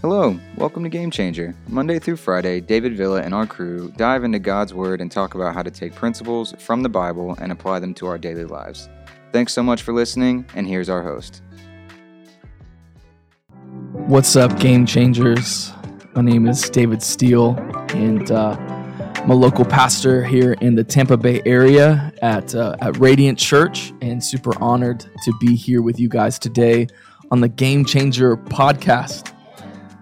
Hello, welcome to Game Changer. Monday through Friday, David Villa and our crew dive into God's Word and talk about how to take principles from the Bible and apply them to our daily lives. Thanks so much for listening, and here's our host. What's up, game changers? My name is David Steele, and uh, I'm a local pastor here in the Tampa Bay area at, uh, at Radiant Church, and super honored to be here with you guys today on the Game Changer podcast.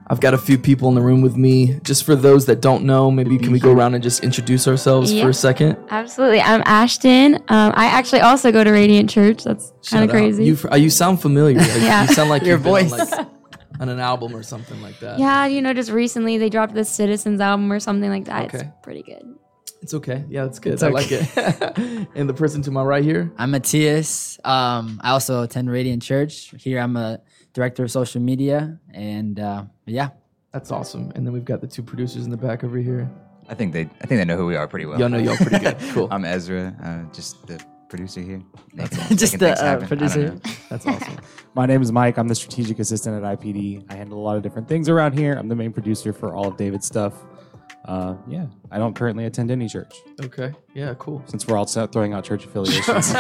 I've got a few people in the room with me. Just for those that don't know, maybe can we go around and just introduce ourselves for a second? Absolutely. I'm Ashton. Um, I actually also go to Radiant Church. That's kind of crazy. You, uh, you sound familiar. Like, Yeah. You sound like Your you've been on, voice. like, on an album or something like that. yeah, you know, just recently they dropped the Citizens album or something like that. Okay. It's pretty good. It's okay. Yeah, that's good. It's I like it. and the person to my right here. I'm Matthias. Um, I also attend Radiant Church. Here, I'm a director of social media, and uh, yeah, That's awesome. And then we've got the two producers in the back over here. I think they, I think they know who we are pretty well. Y'all know y'all pretty good. Cool. I'm Ezra, uh, just the producer here. Making- Just making the, uh, happen. I don't producer. That's awesome. My name is Mike. I'm the strategic assistant at IPD. I handle a lot of different things around here. I'm the main producer for all of David's stuff. Uh, yeah, I don't currently attend any church Okay. Yeah, cool. since we're all set throwing out church affiliations.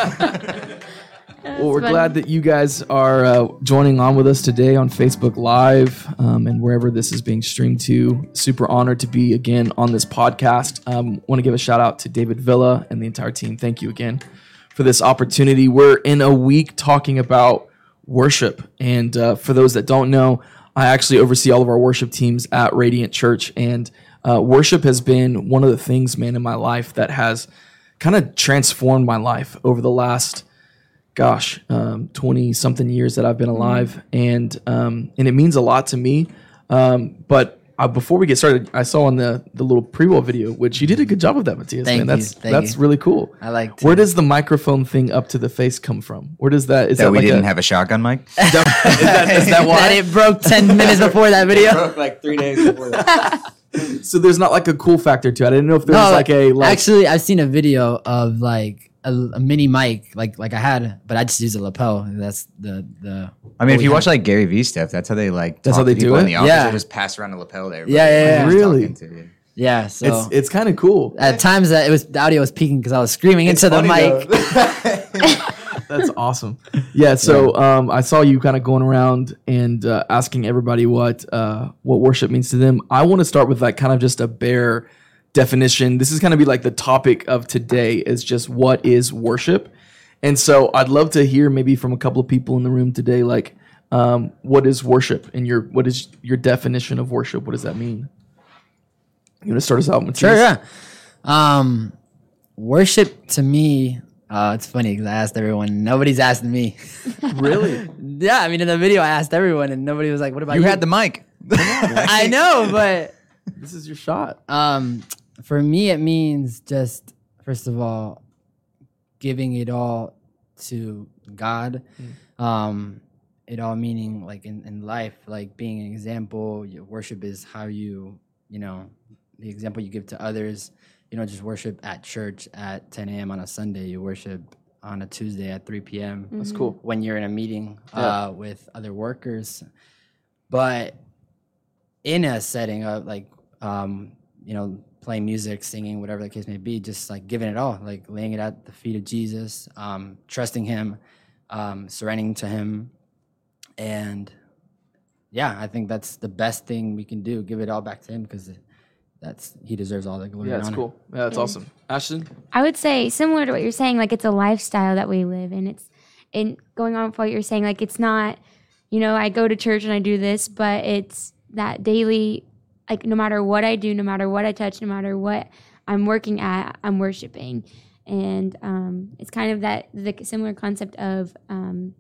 Well, we're funny. glad that you guys are uh, joining on with us today on Facebook Live um, and wherever this is being streamed to. Super honored to be again on this podcast. Um, Want to give a shout out to David Villa and the entire team. Thank you again for this opportunity. We're in a week talking about worship. And uh, for those that don't know, I actually oversee all of our worship teams at Radiant Church. And uh, worship has been one of the things, man, in my life that has kind of transformed my life over the last gosh, um, 20 something years that I've been alive. And, um, and it means a lot to me. Um, but uh, before we get started, I saw on the, the little pre-roll video, which you did a good job of that, Matthias. Thank man. you, That's, thank that's you. really cool. I like. Where does the microphone thing up to the face come from? Where does that, is that, That we like didn't a, have a shotgun mic. is that, is that why? that it broke ten minutes before that video. like three days before that. So there's not like a cool factor to it. I didn't know if there was like a, like, actually, I've seen a video of like a, a mini mic, like like I had, but I just use a lapel. That's the the. I mean, if you we watch like Gary Vee stuff, that's how they like. That's talk how they to do it? In the office, Yeah. they just pass around the lapel there. Yeah, yeah, yeah. Really? yeah, so it's, it's kind of cool. at times that it was the audio was peaking because I was screaming into the mic. That's awesome. Yeah. So um, I saw you kind of going around and uh, asking everybody what uh, what worship means to them. I want to start with like kind of just a bare definition. This is going to be like the topic of today is just what is worship. And so I'd love to hear maybe from a couple of people in the room today, like um, what is worship and your what is your definition of worship? What does that mean? You want to start us out, Matthias? Sure, yeah. Um, worship to me, uh, it's funny because I asked everyone. Nobody's asked me. Really? yeah, I mean, in the video, I asked everyone, and nobody was like, "What about you?" You had the mic. I know, but this is your shot. um, for me, it means just first of all, giving it all to God. Um, it all meaning like in, in life, like being an example. Your worship is how you, you know, the example you give to others. You don't just worship at church at 10 a.m. on a Sunday. You worship on a Tuesday at 3 p.m. That's cool. when you're in a meeting Yeah. uh, with other workers. But in a setting of like, um, you know, playing music, singing, whatever the case may be, just like giving it all, like laying it at the feet of Jesus, um, trusting Him, um, surrendering to Him, and yeah, I think that's the best thing we can do. Give it all back to Him because that's He deserves all the glory. Yeah, and it's cool. Yeah, that's awesome. Ashton? I would say similar to what you're saying, like it's a lifestyle that we live and it's and going on with what you're saying, like it's not, you know, I go to church and I do this, but it's that daily like no matter what I do, no matter what I touch, no matter what I'm working at, I'm worshiping. And um, it's kind of that the similar concept of um,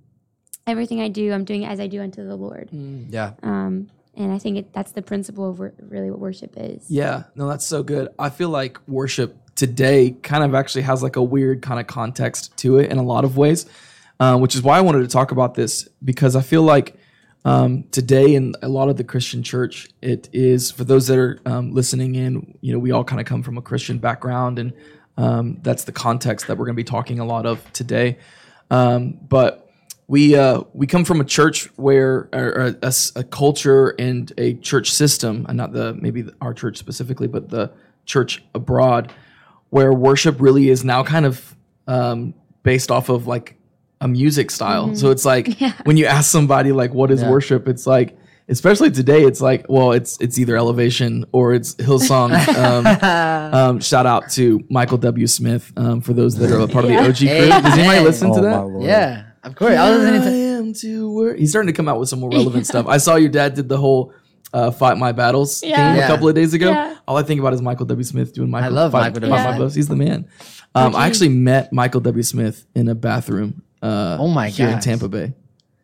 everything I do, I'm doing it as I do unto the Lord. Yeah. Um, and I think it, that's the principle of wor- really what worship is. Yeah, no, that's so good. I feel like worship today kind of actually has like a weird kind of context to it in a lot of ways, uh, which is why I wanted to talk about this because I feel like um, today in a lot of the Christian church, it is for those that are um, listening in. You know, we all kind of come from a Christian background, and um, that's the context that we're going to be talking a lot of today. Um, but we uh, we come from a church where a, a culture and a church system, and not the maybe our church specifically, but the church abroad, where worship really is now kind of um, based off of like a music style. So it's like when you ask somebody like, "What is worship?" It's like, especially today, it's like, well, it's it's either Elevation or it's Hillsong. Um, um, shout out to Michael W. Smith um, for those that are a part of the OG crew. Hey, Does anybody man. listen to Oh, my that? Yeah, of course. I was listening I to. am to work. He's starting to come out with some more relevant stuff. I saw your dad did the whole uh, "Fight My Battles" Yeah. theme a Yeah. couple of days ago. Yeah. All I think about is Michael W. Smith doing Michael. love Fight, Michael Fight W. My Smith. Battles. He's the man. Um, I actually met Michael W. Smith in a bathroom. Uh, Oh my here in gosh. Tampa Bay.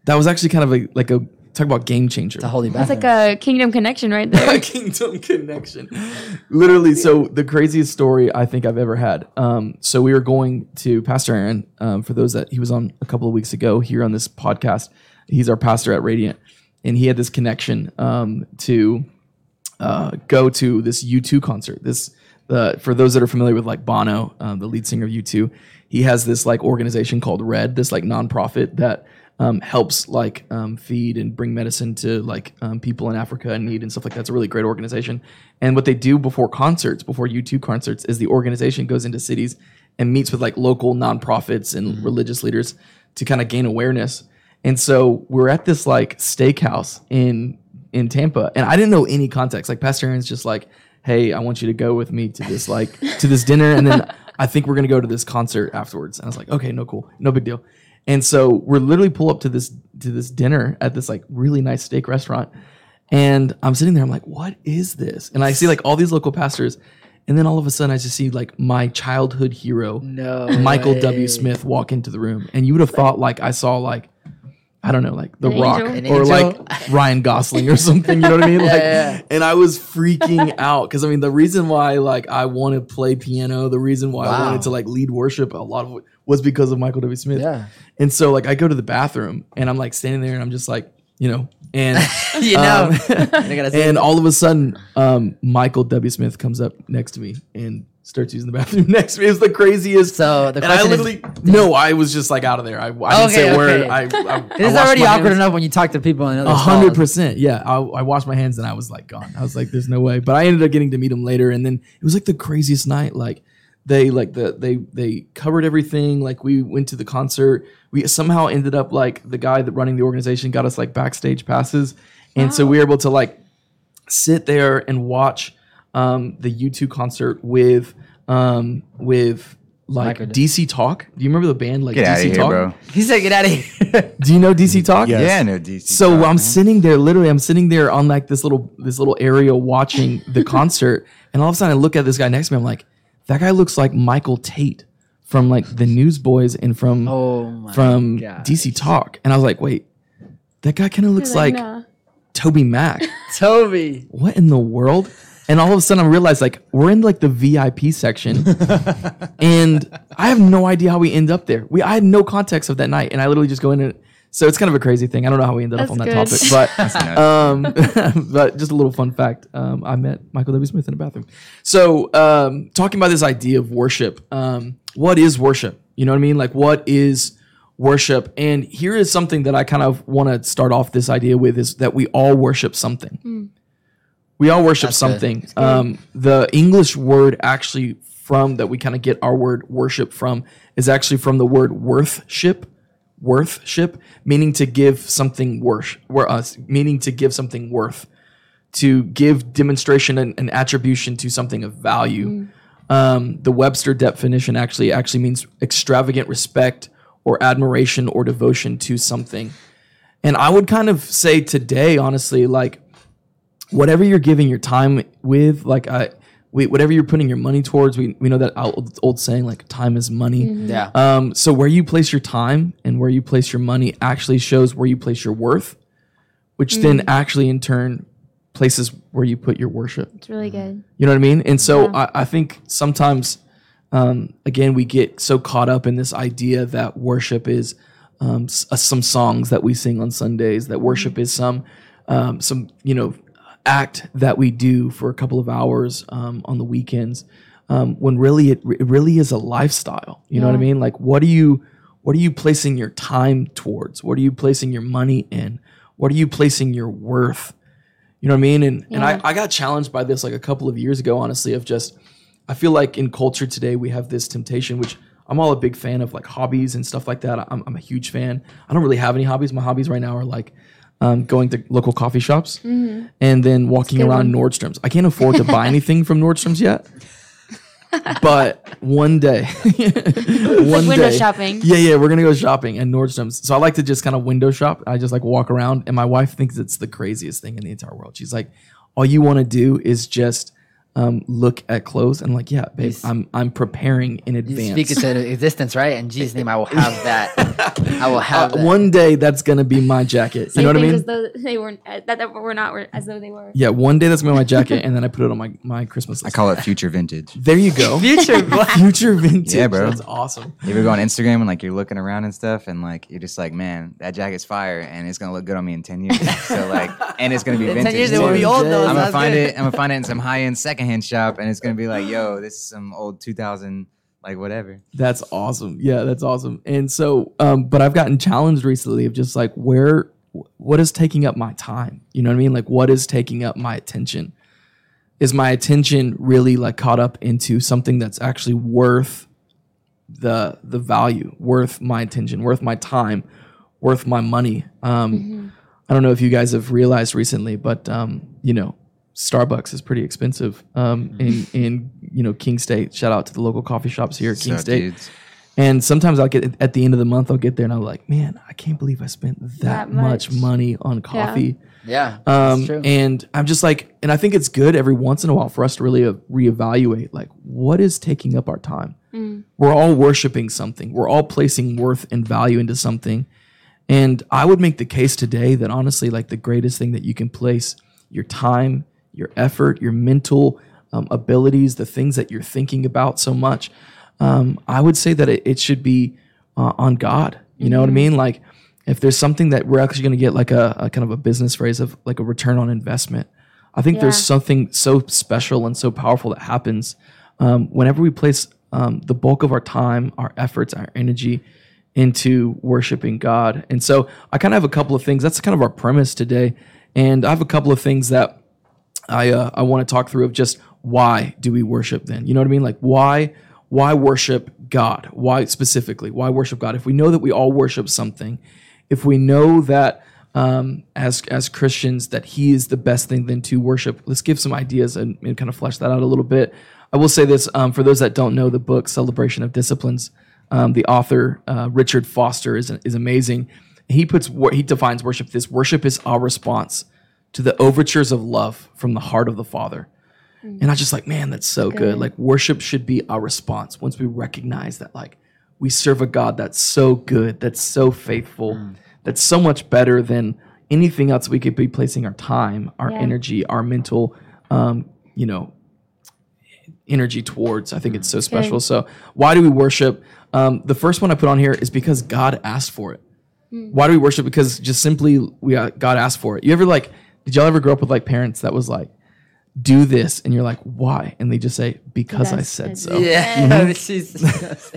That was actually kind of a like a talk about game changer. The holy That's bathroom. like a kingdom connection right there. Kingdom connection. Literally, so the craziest story I think I've ever had. Um, so we were going to Pastor Aaron. Um, for those that he was on a couple of weeks ago here on this podcast, he's our pastor at Radiant, and he had this connection um, to uh, go to this U2 concert. This uh, for those that are familiar with like Bono, um, the lead singer of U2, he has this like organization called Red, this like nonprofit that um, helps like um, feed and bring medicine to like um, people in Africa in need and stuff like that. It's a really great organization. And what they do before concerts, before U2 concerts, is the organization goes into cities and meets with like local nonprofits and religious leaders to kind of gain awareness. And so we're at this like steakhouse in in Tampa, and I didn't know any context. Like Pastor Aaron's just like, "Hey, I want you to go with me to this like to this dinner, and then I think we're gonna go to this concert afterwards." And I was like, "Okay, no, cool, no big deal." And so we're literally pull up to this to this dinner at this like really nice steak restaurant, and I'm sitting there. I'm like, "What is this?" And I see like all these local pastors, and then all of a sudden I just see like my childhood hero, No Michael way. W. Smith, walk into the room, and you would have thought like I saw like. I don't know, like The An Rock angel? Or like Ryan Gosling or something. You know what I mean? Like, yeah. and I was freaking out because I mean, the reason why like I want to play piano, the reason why I wanted to like lead worship, a lot of it was because of Michael W. Smith. Yeah. And so like I go to the bathroom and I'm like standing there and I'm just like, you know, and You know. um, I gotta say and all of a sudden, um, Michael W. Smith comes up next to me and starts using the bathroom next to me. It was the craziest. So the and I question is- literally no, I was just like out of there. I, I didn't say a word. okay. I, I, I already awkward hands. enough when you talk to people in A hundred percent. Yeah. I, I washed my hands and I was like gone. I was like, there's no way. But I ended up getting to meet him later. And then it was like the craziest night. Like they like the they they covered everything. Like we went to the concert. We somehow ended up like the guy that running the organization got us like backstage passes. And so we were able to like sit there and watch um, the U2 concert with um, with like DC Talk. Do you remember the band like Get DC out of here, Talk? bro. He said, "Get out of here." Do you know DC Talk? Yes. Yeah, know DC. So talk, I'm man. sitting there, literally, I'm sitting there on like this little this little area watching the concert, and all of a sudden I look at this guy next to me. I'm like, that guy looks like Michael Tait from like the Newsboys and from oh from God. DC Talk, and I was like, wait, that guy kind of looks like nah. Toby Mac. Toby. what in the world? And all of a sudden I realized like we're in like the VIP section, and I have no idea how we end up there. We I had no context of that night, and I literally just go in and. So it's kind of a crazy thing. I don't know how we ended up That's on that topic, but um, but just a little fun fact. Um, I met Michael W. Smith in a bathroom. So um, talking about this idea of worship, um, what is worship? You know what I mean? Like what is worship? And here is something that I kind of want to start off this idea with is that we all worship something. We all worship That's something. Um, the English word actually from that we kind of get our word worship from is actually from the word worthship worthship, meaning to give something worth, us, meaning to give something worth, to give demonstration and, and attribution to something of value. Um, the Webster definition actually actually means extravagant respect or admiration or devotion to something. And I would kind of say today, honestly, like whatever you're giving your time with, like I, we, whatever you're putting your money towards, we, we know that old, old saying like time is money. Yeah. Um, so where you place your time and where you place your money actually shows where you place your worth, which then actually in turn places where you put your worship. It's really good. You know what I mean? And so Yeah. I, I think sometimes, um, again, we get so caught up in this idea that worship is um, s- uh, some songs that we sing on Sundays, that worship is some, um, some you know, act that we do for a couple of hours um, on the weekends. Um, when really it, it really is a lifestyle. You know what I mean? Like, what do you, What are you placing your time towards? What are you placing your money in? What are you placing your worth? You know what I mean? And and I, I got challenged by this like a couple of years ago, honestly, of just I feel like in culture today we have this temptation, which I'm all a big fan of like hobbies and stuff like that. I'm, I'm a huge fan. I don't really have any hobbies. My hobbies right now are like um, going to local coffee shops and then walking Mm-hmm. around Nordstrom's. I can't afford to buy anything from Nordstrom's yet. But one day, one window day, shopping. Yeah, yeah, we're gonna go shopping at Nordstrom's. So I like to just kind of window shop. I just like walk around, and my wife thinks it's the craziest thing in the entire world. She's like, "All you want to do is just um, look at clothes." And like, "Yeah, babe, Yes. I'm I'm preparing in You advance." speak it to existence, right? In Jesus' name, I will have that. I will Uh, have that. one day that's gonna be my jacket. Say you know what I mean? As though they weren't, uh, that, that were not were- as though they were. yeah, one day that's gonna be my jacket, and then I put it on my my Christmas I call it future vintage. there you go. Future. Future vintage. Yeah, bro. That's awesome. You ever go on Instagram and like you're looking around and stuff, and like you're just like, man, that jacket's fire, and it's gonna look good on me in ten years. so like, and it's gonna be In vintage. 10 years, it will be old though. I'm gonna find good. it. I'm gonna find it in some high end secondhand shop, and it's gonna be like, yo, this is some old 2000, like whatever. That's awesome. Yeah, that's awesome. And so, um, but I've gotten challenged recently of just like where, what is taking up my time? You know what I mean? Like, what is taking up my attention? Is my attention really like caught up into something that's actually worth the the value, worth my attention, worth my time, worth my money? Um, I don't know if you guys have realized recently, but um, you know, Starbucks is pretty expensive um, in in you know King State. Shout out to the local coffee shops here at King So, State. dudes, And sometimes I'll get at the end of the month, I'll get there and I'm like, man, I can't believe I spent that, That much. much. money on coffee. Yeah, Um, that's true. and I'm just like, and I think it's good every once in a while for us to really uh, reevaluate, like, what is taking up our time? We're all worshiping something. We're all placing worth and value into something. And I would make the case today that honestly, like the greatest thing that you can place your time, your effort, your mental um, abilities, the things that you're thinking about so much, um, I would say that it, it should be uh, on God. You know what I mean? Like, if there's something that we're actually going to get, like a, a kind of a business phrase of like a return on investment, I think there's something so special and so powerful that happens um, whenever we place um, the bulk of our time, our efforts, our energy into worshiping God. And so I kind of have a couple of things. That's kind of our premise today. And I have a couple of things that I uh, I want to talk through of just why do we worship then? You know what I mean? Like why why worship God? Why specifically? Why worship God? If we know that we all worship something, if we know that um, as as Christians that He is the best thing then to worship, let's give some ideas and, and kind of flesh that out a little bit. I will say this um, for those that don't know the book Celebration of Disciplines. Um, the author uh, Richard Foster is is amazing. He puts he defines worship this: worship is our response to the overtures of love from the heart of the Father. And I just like, man, that's so good. Good. Like worship should be our response once we recognize that like we serve a God that's so good, that's so faithful, that's so much better than anything else we could be placing our time, our Yeah. energy, our mental um, you know, energy towards. I think it's so special. So why do we worship? Um, the first one I put on here is because God asked for it. Why do we worship? Because just simply we uh, God asked for it. You ever like? Did y'all ever grow up with like parents that was like, do this, and you're like, why? And they just say, because I said so. yeah, she's.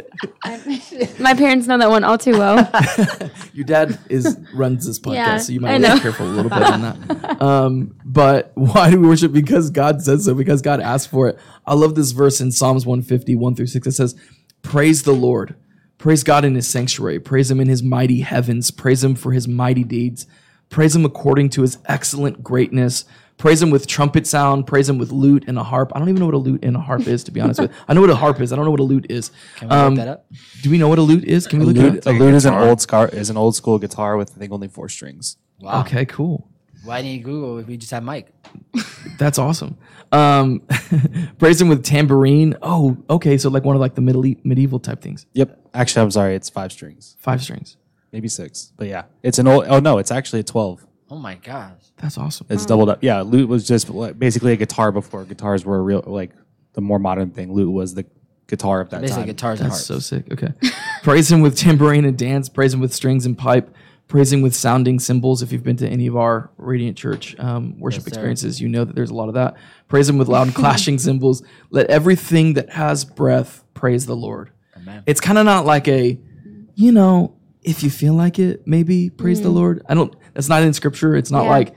My parents know that one all too well. Your dad is runs this podcast, Yeah, so you I might want to know. be careful a little bit on that. Um, but why do we worship? Because God says so. Because God asked for it. I love this verse in Psalms 150, 1 through 6. It says, "Praise the Lord, praise God in His sanctuary, praise Him in His mighty heavens, praise Him for His mighty deeds, praise Him according to His excellent greatness." Praise him with trumpet sound. Praise him with lute and a harp. I don't even know what a lute and a harp is, to be honest with. you. I know what a harp is. I don't know what a lute is. Can we Um, look that up? Do we know what a lute is? Can we look it up? a lute is an old scar is an old school guitar with I think only four strings. Wow. Okay, cool. Why didn't you Google if we just had Mike? That's awesome. Um, praise him with tambourine. Oh, okay. So like one of like the middle medieval type things. Yep. Actually, I'm sorry, it's five strings, Five strings. Maybe six, but yeah, it's an old. Oh no, it's actually a twelve. Oh my gosh. That's awesome. It's doubled up. Yeah, lute was just like, basically a guitar before guitars were a real like the more modern thing. Lute was the guitar of that Basically, time. guitars and That's harps. so sick. Okay. praise him with tambourine and dance. Praise him with strings and pipe. Praise him with sounding cymbals. If you've been to any of our Radiant Church um, worship Yes, sir. experiences, you know that there's a lot of that. Praise him with loud and clashing cymbals. Let everything that has breath praise the Lord. Amen. It's kind of not like a you know, if you feel like it, maybe praise the Lord. I don't. That's not in scripture. It's not Yeah. like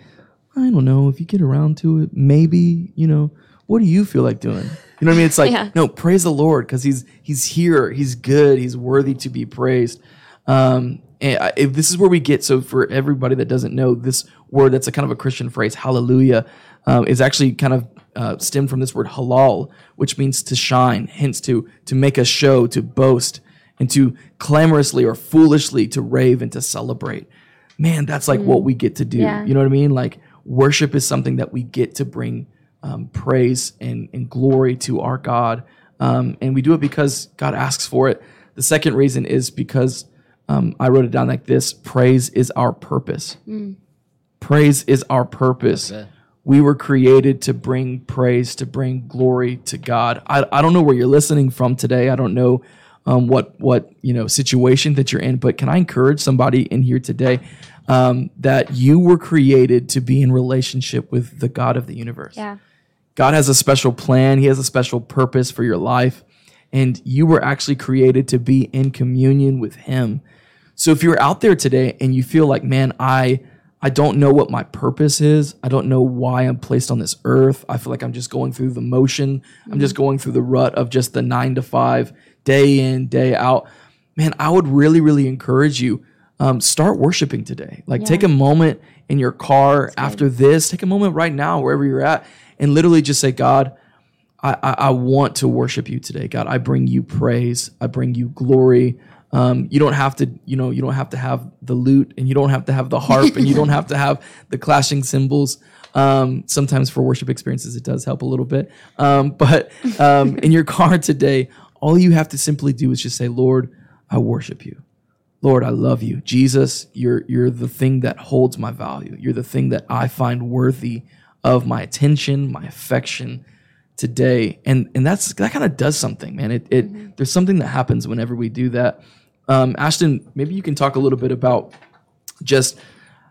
I don't know if you get around to it, maybe you know. What do you feel like doing? You know what I mean? It's like Yeah. no, praise the Lord because he's he's here. He's good. He's worthy to be praised. Um, and I- if this is where we get so for everybody that doesn't know this word, that's a kind of a Christian phrase. Hallelujah um, is actually kind of uh, stemmed from this word halal, which means to shine, hence to to make a show, to boast, and to clamorously or foolishly to rave and to celebrate. Man, that's like what we get to do. Yeah. You know what I mean? Like worship is something that we get to bring um, praise and, and glory to our God. Um, and we do it because God asks for it. The second reason is because um, I wrote it down like this praise is our purpose. Praise is our purpose. That's. We were created to bring praise, to bring glory to God. I, I don't know where you're listening from today. I don't know um, what what you know situation that you're in, but can I encourage somebody in here today um, that you were created to be in relationship with the God of the universe? Yeah. God has a special plan, He has a special purpose for your life, and you were actually created to be in communion with Him. So if you're out there today and you feel like, man, I I don't know what my purpose is. I don't know why I'm placed on this earth. I feel like I'm just going through the motion. I'm just going through the rut of just the 9 to 5 day in, day out. Man, I would really really encourage you um, start worshiping today. Like take a moment in your car after this, take a moment right now wherever you're at and literally just say, God, I, I, I want to worship you today, God. I bring you praise. I bring you glory. Um, you don't have to, you know, you don't have to have the lute, and you don't have to have the harp, and you don't have to have the clashing cymbals. Um, sometimes for worship experiences, it does help a little bit. Um, but um, in your car today, all you have to simply do is just say, Lord, I worship you. Lord, I love you. Jesus, you're you're the thing that holds my value. You're the thing that I find worthy of my attention, my affection today. And and that's that kind of does something, man. It it there's something that happens whenever we do that. Um, Ashton, maybe you can talk a little bit about just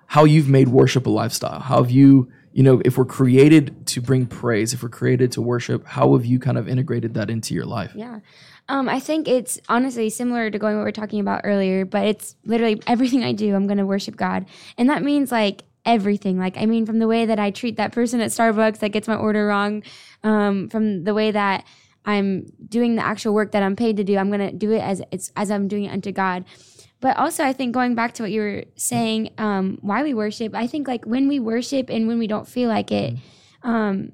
how you've made worship a lifestyle. How have you, you know, if we're created to bring praise, if we're created to worship, how have you kind of integrated that into your life? Yeah. Um, I think it's honestly similar to going what we are talking about earlier, but it's literally everything I do, I'm going to worship God. And that means like everything. Like, I mean, from the way that I treat that person at Starbucks that gets my order wrong, um, from the way that I'm doing the actual work that I'm paid to do, I'm going to do it as it's as I'm doing it unto God. But also, I think going back to what you were saying, um, why we worship, I think like when we worship and when we don't feel like it, um,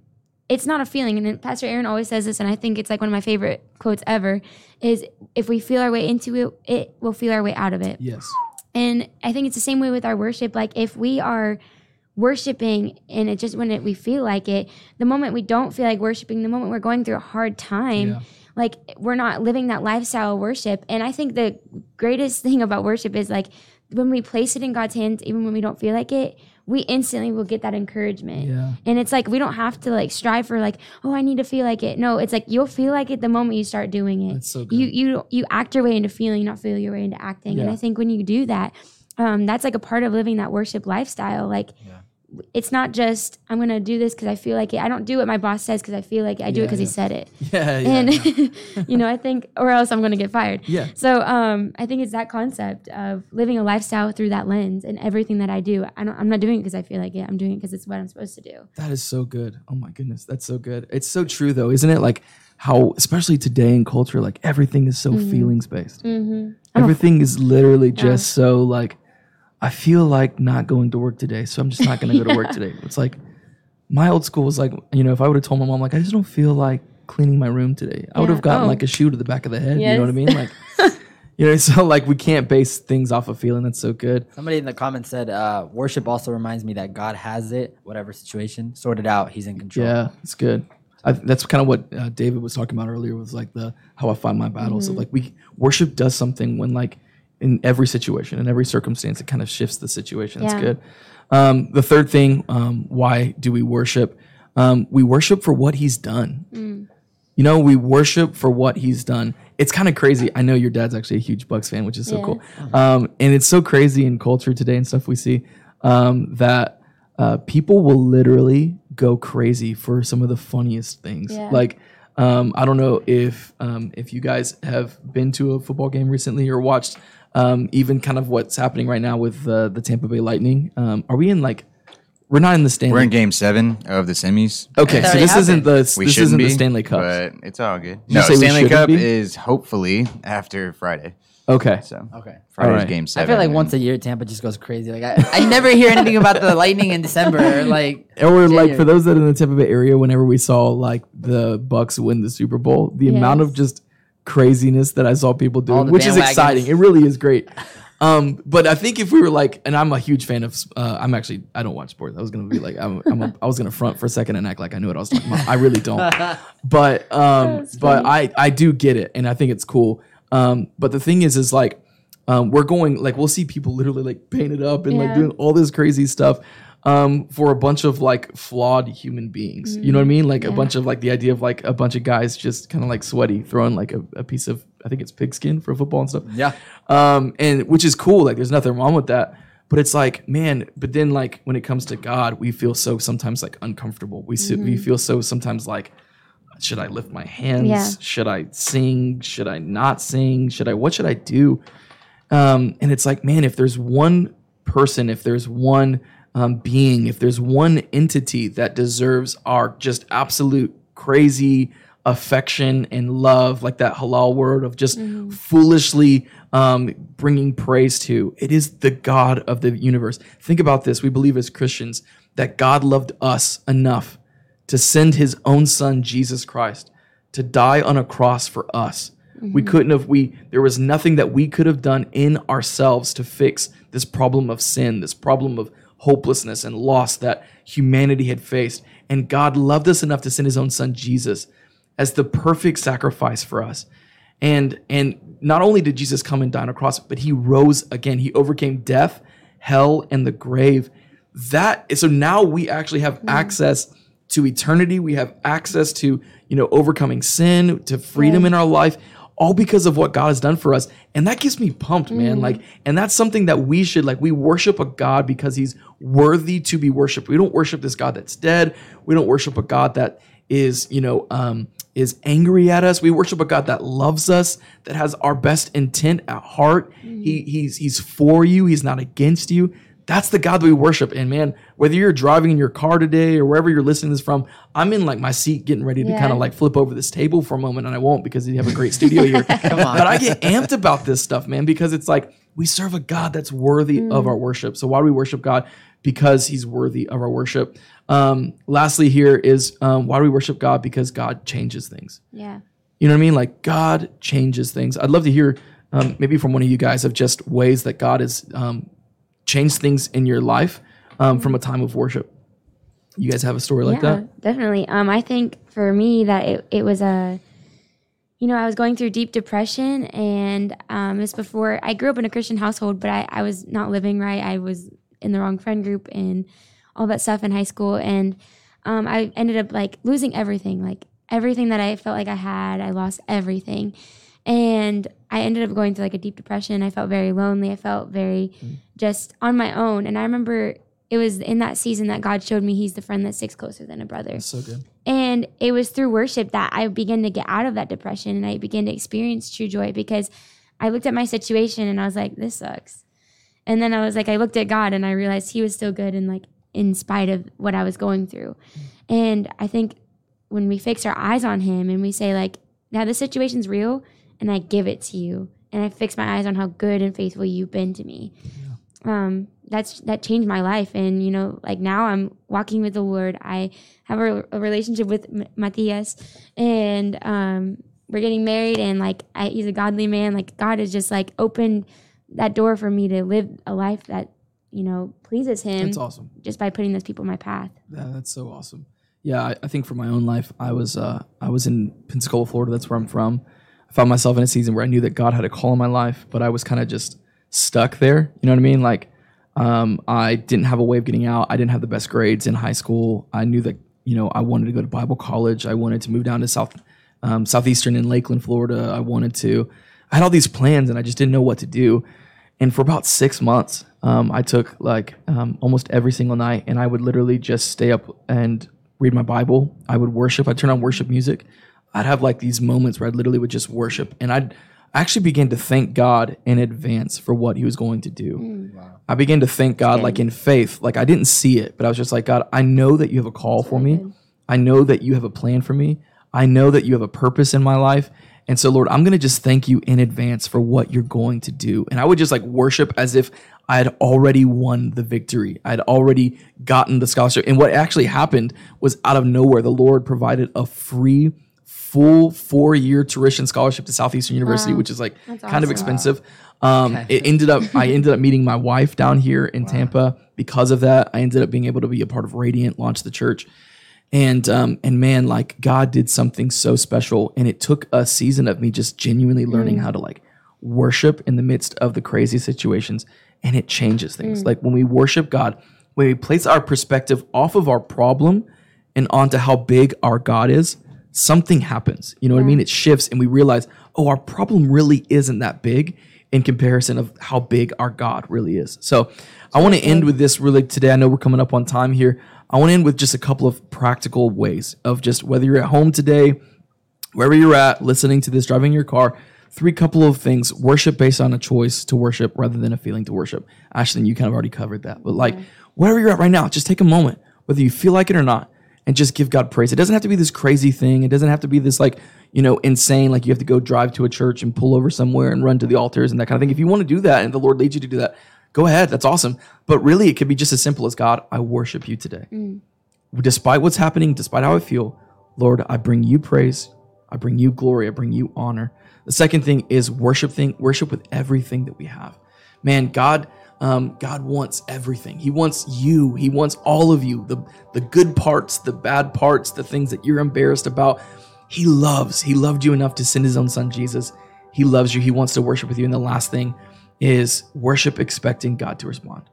it's not a feeling. And Pastor Aaron always says this, and I think it's like one of my favorite quotes ever is if we feel our way into it, it will feel our way out of it. Yes. And I think it's the same way with our worship. Like if we are worshiping and it just when it, we feel like it, the moment we don't feel like worshiping, the moment we're going through a hard time, Yeah. Like we're not living that lifestyle of worship. And I think the greatest thing about worship is like when we place it in God's hands, even when we don't feel like it, we instantly will get that encouragement. Yeah. And it's like we don't have to like strive for like, oh, I need to feel like it. No, it's like you'll feel like it the moment you start doing it. That's so good. You you you act your way into feeling, not feel your way into acting. And I think when you do that, um, that's like a part of living that worship lifestyle. Like it's not just I'm gonna do this because I feel like it. I don't do what my boss says because I feel like it. I do it Yeah, because he said it. Yeah. yeah. And you know, I think, or else I'm gonna get fired. Yeah. So um, I think it's that concept of living a lifestyle through that lens and everything that I do. I don't, I'm not doing it because I feel like it. I'm doing it because it's what I'm supposed to do. That is so good. Oh my goodness, that's so good. It's so true though, isn't it? Like how, especially today in culture, like everything is so feelings based. Mm-hmm. Everything is literally just so like, I feel like not going to work today, so I'm just not going to go to work today. It's like my old school was like, you know, if I would have told my mom like, I just don't feel like cleaning my room today, I would have gotten Oh. like a shoe to the back of the head. You know what I mean? Like, you know, so like we can't base things off of feeling. That's so good. Somebody in the comments said, uh, "Worship also reminds me that God has it, whatever situation, sorted out. He's in control." Yeah, it's good. I, that's kind of what uh, David was talking about earlier. Was like the how I find my battles. So like we worship does something when like in every situation, in every circumstance, it kind of shifts the situation. That's Yeah. good. Um, the third thing, um, why do we worship? Um, we worship for what He's done. You know, we worship for what He's done. It's kind of crazy. I know your dad's actually a huge Bucks fan, which is so Yeah. cool. Um, and it's so crazy in culture today and stuff we see um, that uh, people will literally go crazy for some of the funniest things. Yeah. Like, um, I don't know if um, if you guys have been to a football game recently or watched Um, even kind of what's happening right now with uh, the Tampa Bay Lightning. Um, are we in like? We're not in the Stanley. We're in game seven of the semis. okay, so already this isn't happened. the We this shouldn't isn't be the Stanley Cup. but it's all good. you No, say we Stanley shouldn't Cup be? is hopefully after Friday. Okay, So Okay. Friday's Alright. game I feel like once a year Tampa just goes crazy. Like I, I never hear anything about the Lightning in December. Like or like for those that are in the Tampa Bay area, whenever we saw like the Bucks win the Super Bowl, the amount of just craziness that I saw people doing, which is exciting. It really is great. Um, but I think if we were like, and I'm a huge fan of, uh, I'm actually, I don't watch sports. I was gonna be like, I'm, I'm a, I was gonna front for a second and act like I knew what I was talking about. I really don't. But, um, but. I, I do get it, and I think it's cool. Um, but the thing is, is like, um, we're going like we'll see people literally like painted up and like doing all this crazy stuff um, for a bunch of like flawed human beings. You know what I mean? Like a bunch of like the idea of like a bunch of guys just kind of like sweaty throwing like a, a piece of I think it's pigskin for football and stuff. yeah, Um, and which is cool. Like there's nothing wrong with that. But it's like, man, but then like when it comes to God, we feel so sometimes like uncomfortable. We sit, we feel so sometimes like, should I lift my hands? Yeah. Should I sing? Should I not sing? Should I what should I do? Um, and it's like, man, if there's one person, if there's one um, being, if there's one entity that deserves our just absolute crazy affection and love, like that halal word of just foolishly um, bringing praise to, it is the God of the universe. Think about this. We believe as Christians that God loved us enough to send his own son, Jesus Christ, to die on a cross for us. We couldn't have, we, there was nothing that we could have done in ourselves to fix this problem of sin, this problem of hopelessness and loss that humanity had faced. And God loved us enough to send his own son, Jesus, as the perfect sacrifice for us. And and not only did Jesus come and die on a cross, but he rose again. He overcame death, hell, and the grave. That so now we actually have mm-hmm. access to eternity. We have access to, you know, overcoming sin, to freedom in our life, all because of what God has done for us. And that gets me pumped, man. Like, and that's something that we should like we worship a God because he's worthy to be worshiped. We don't worship this God that's dead. We don't worship a God that is, you know, um, is angry at us. We worship a God that loves us, that has our best intent at heart. He he's he's for you. He's not against you. That's the God that we worship. And man, whether you're driving in your car today or wherever you're listening to this from, I'm in like my seat getting ready to Yeah. kind of like flip over this table for a moment, and I won't because you have a great studio here. Come on. But I get amped about this stuff, man, because it's like we serve a God that's worthy of our worship. So why do we worship God? Because He's worthy of our worship. Um, lastly, here is um, why do we worship God? Because God changes things. Yeah. You know what I mean? Like God changes things. I'd love to hear um, maybe from one of you guys of just ways that God is um, changed things in your life um, from a time of worship. You guys have a story like yeah, that? definitely. Um, I think for me that it, it was a, you know, I was going through deep depression, and um, it was before I grew up in a Christian household, but I, I was not living right. I was in the wrong friend group and all that stuff in high school, and um, I ended up like losing everything, like everything that I felt like I had. I lost everything, and I ended up going through like a deep depression. I felt very lonely. I felt very just on my own, and I remember. It was in that season that God showed me He's the friend that sticks closer than a brother. So good. And it was through worship that I began to get out of that depression and I began to experience true joy because I looked at my situation and I was like, this sucks. And then I was like, I looked at God and I realized He was still good and like in spite of what I was going through. And I think when we fix our eyes on Him and we say, like, now this situation's real and I give it to you and I fix my eyes on how good and faithful you've been to me. Um, that's that changed my life and you know like now i'm walking with the lord i have a, a relationship with M- matthias and um we're getting married and like I, he's a godly man like god has just like opened that door for me to live a life that you know pleases him That's awesome. just by putting those people in my path Yeah, that's so awesome. Yeah, I, I think for my own life, I was uh, I was in Pensacola, Florida. That's where I'm from. I found myself in a season where I knew that God had a call in my life, but I was kind of just stuck there. You know what I mean? Like, um, I didn't have a way of getting out. I didn't have the best grades in high school. I knew that you know I wanted to go to Bible college. I wanted to move down to South um, southeastern in Lakeland, Florida. I wanted to. I had all these plans, and I just didn't know what to do. And for about six months, um, I took like um, almost every single night, and I would literally just stay up and read my Bible. I would worship. I'd turn on worship music. I'd have like these moments where I literally would just worship, and I'd I actually began to thank God in advance for what He was going to do. Mm. I began to thank God like in faith. Like I didn't see it, but I was just like, God, I know that you have a call for me. I know that you have a plan for me. I know that you have a purpose in my life. And so, Lord, I'm going to just thank you in advance for what you're going to do. And I would just like worship as if I had already won the victory. I'd already gotten the scholarship. And what actually happened was out of nowhere, the Lord provided a free, full four year tuition scholarship to Southeastern University, Wow. which is like That's kind of expensive. Um, it ended up, I ended up meeting my wife down here in Tampa. Because of that. I ended up being able to be a part of Radiant, launch the church. And um and man like god did something so special and it took a season of me just genuinely learning how to like worship in the midst of the crazy situations and it changes things. Like when we worship god when we place our perspective off of our problem and onto how big our god is something happens. You know what i mean? It shifts and we realize oh our problem really isn't that big in comparison of how big our god really is. So i want to end with this really today. I know we're coming up on time here. I want to end with just a couple of practical ways of just whether you're at home today, wherever you're at, listening to this, driving your car, three couple of things. Worship based on a choice to worship rather than a feeling to worship. Ashton, you kind of already covered that. But like wherever you're at right now, just take a moment, whether you feel like it or not, and just give God praise. It doesn't have to be this crazy thing. It doesn't have to be this like, you know, insane, like you have to go drive to a church and pull over somewhere and run to the altars and that kind of thing. If you want to do that and the Lord leads you to do that, go ahead. That's awesome. But really, it could be just as simple as God, I worship you today mm. despite what's happening, despite how I feel, Lord, I bring you praise. I bring you glory. I bring you honor. The second thing is worship thing, worship with everything that we have. Man, God, um, God wants everything. He wants you. He wants all of you. The the good parts, the bad parts, the things that you're embarrassed about. He loves. He loved you enough to send his own son Jesus. He loves you. He wants to worship with you. And the last thing is worship expecting God to respond.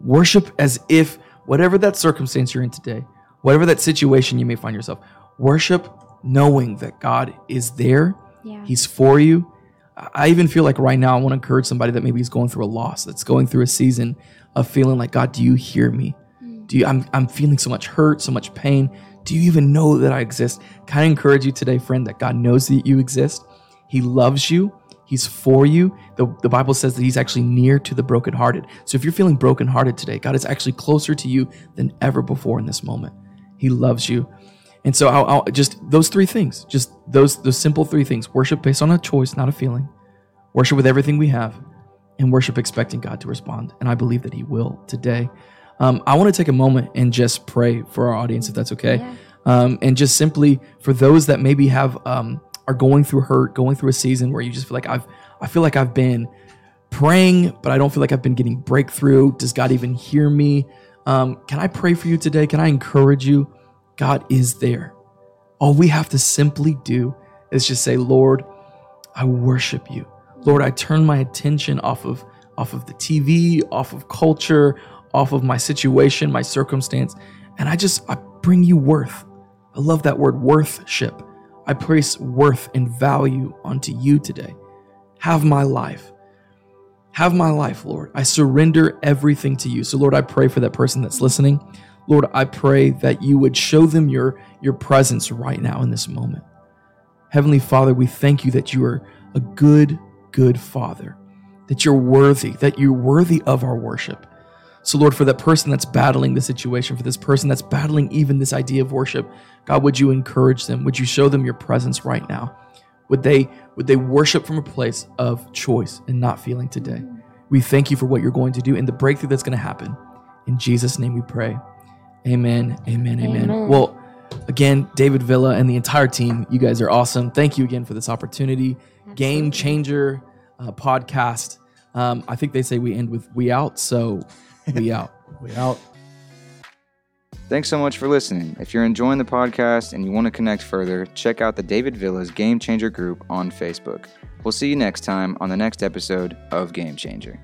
Worship as if whatever that circumstance you're in today, whatever that situation you may find yourself, worship knowing that God is there. Yeah. He's for you. I even feel like right now I want to encourage somebody that maybe is going through a loss, that's going through a season of feeling like, God, do you hear me? Mm. Do you I'm I'm feeling so much hurt, so much pain. Do you even know that I exist? Can I encourage you today, friend, that God knows that you exist? He loves you. He's for you. The, the Bible says that he's actually near to the brokenhearted. So if you're feeling brokenhearted today, God is actually closer to you than ever before in this moment. He loves you. And so I'll, I'll just those three things, just those those simple three things: worship based on a choice, not a feeling. Worship with everything we have, and worship expecting God to respond. And I believe that He will today. Um, I want to take a moment and just pray for our audience, if that's okay. Yeah. Um, and just simply for those that maybe have um, are going through hurt, going through a season where you just feel like I've I feel like I've been praying, but I don't feel like I've been getting breakthrough. Does God even hear me? Um, can I pray for you today? Can I encourage you? God is there. All we have to simply do is just say, Lord, I worship you. Lord, I turn my attention off of off of the TV, off of culture, off of my situation, my circumstance, and I just I bring you worth. I love that word worthship. I place worth and value onto you today. Have my life. Have my life, Lord. I surrender everything to you. So, Lord, I pray for that person that's listening. Lord, I pray that you would show them your, your presence right now in this moment. Heavenly Father, we thank you that you are a good, good Father, that you're worthy, that you're worthy of our worship. So, Lord, for that person that's battling the situation, for this person that's battling even this idea of worship, God, would you encourage them? Would you show them your presence right now? Would they would they worship from a place of choice and not feeling today? We thank you for what you're going to do and the breakthrough that's going to happen. In Jesus' name we pray. Amen. Amen. Amen. Amen. Well, again, David Villa and the entire team, you guys are awesome. Thank you again for this opportunity. Game changer uh, podcast. Um, I think they say we end with we out, so we out. We out. Thanks so much for listening. If you're enjoying the podcast and you want to connect further, check out the David Villa's Game Changer group on Facebook. We'll see you next time on the next episode of Game Changer.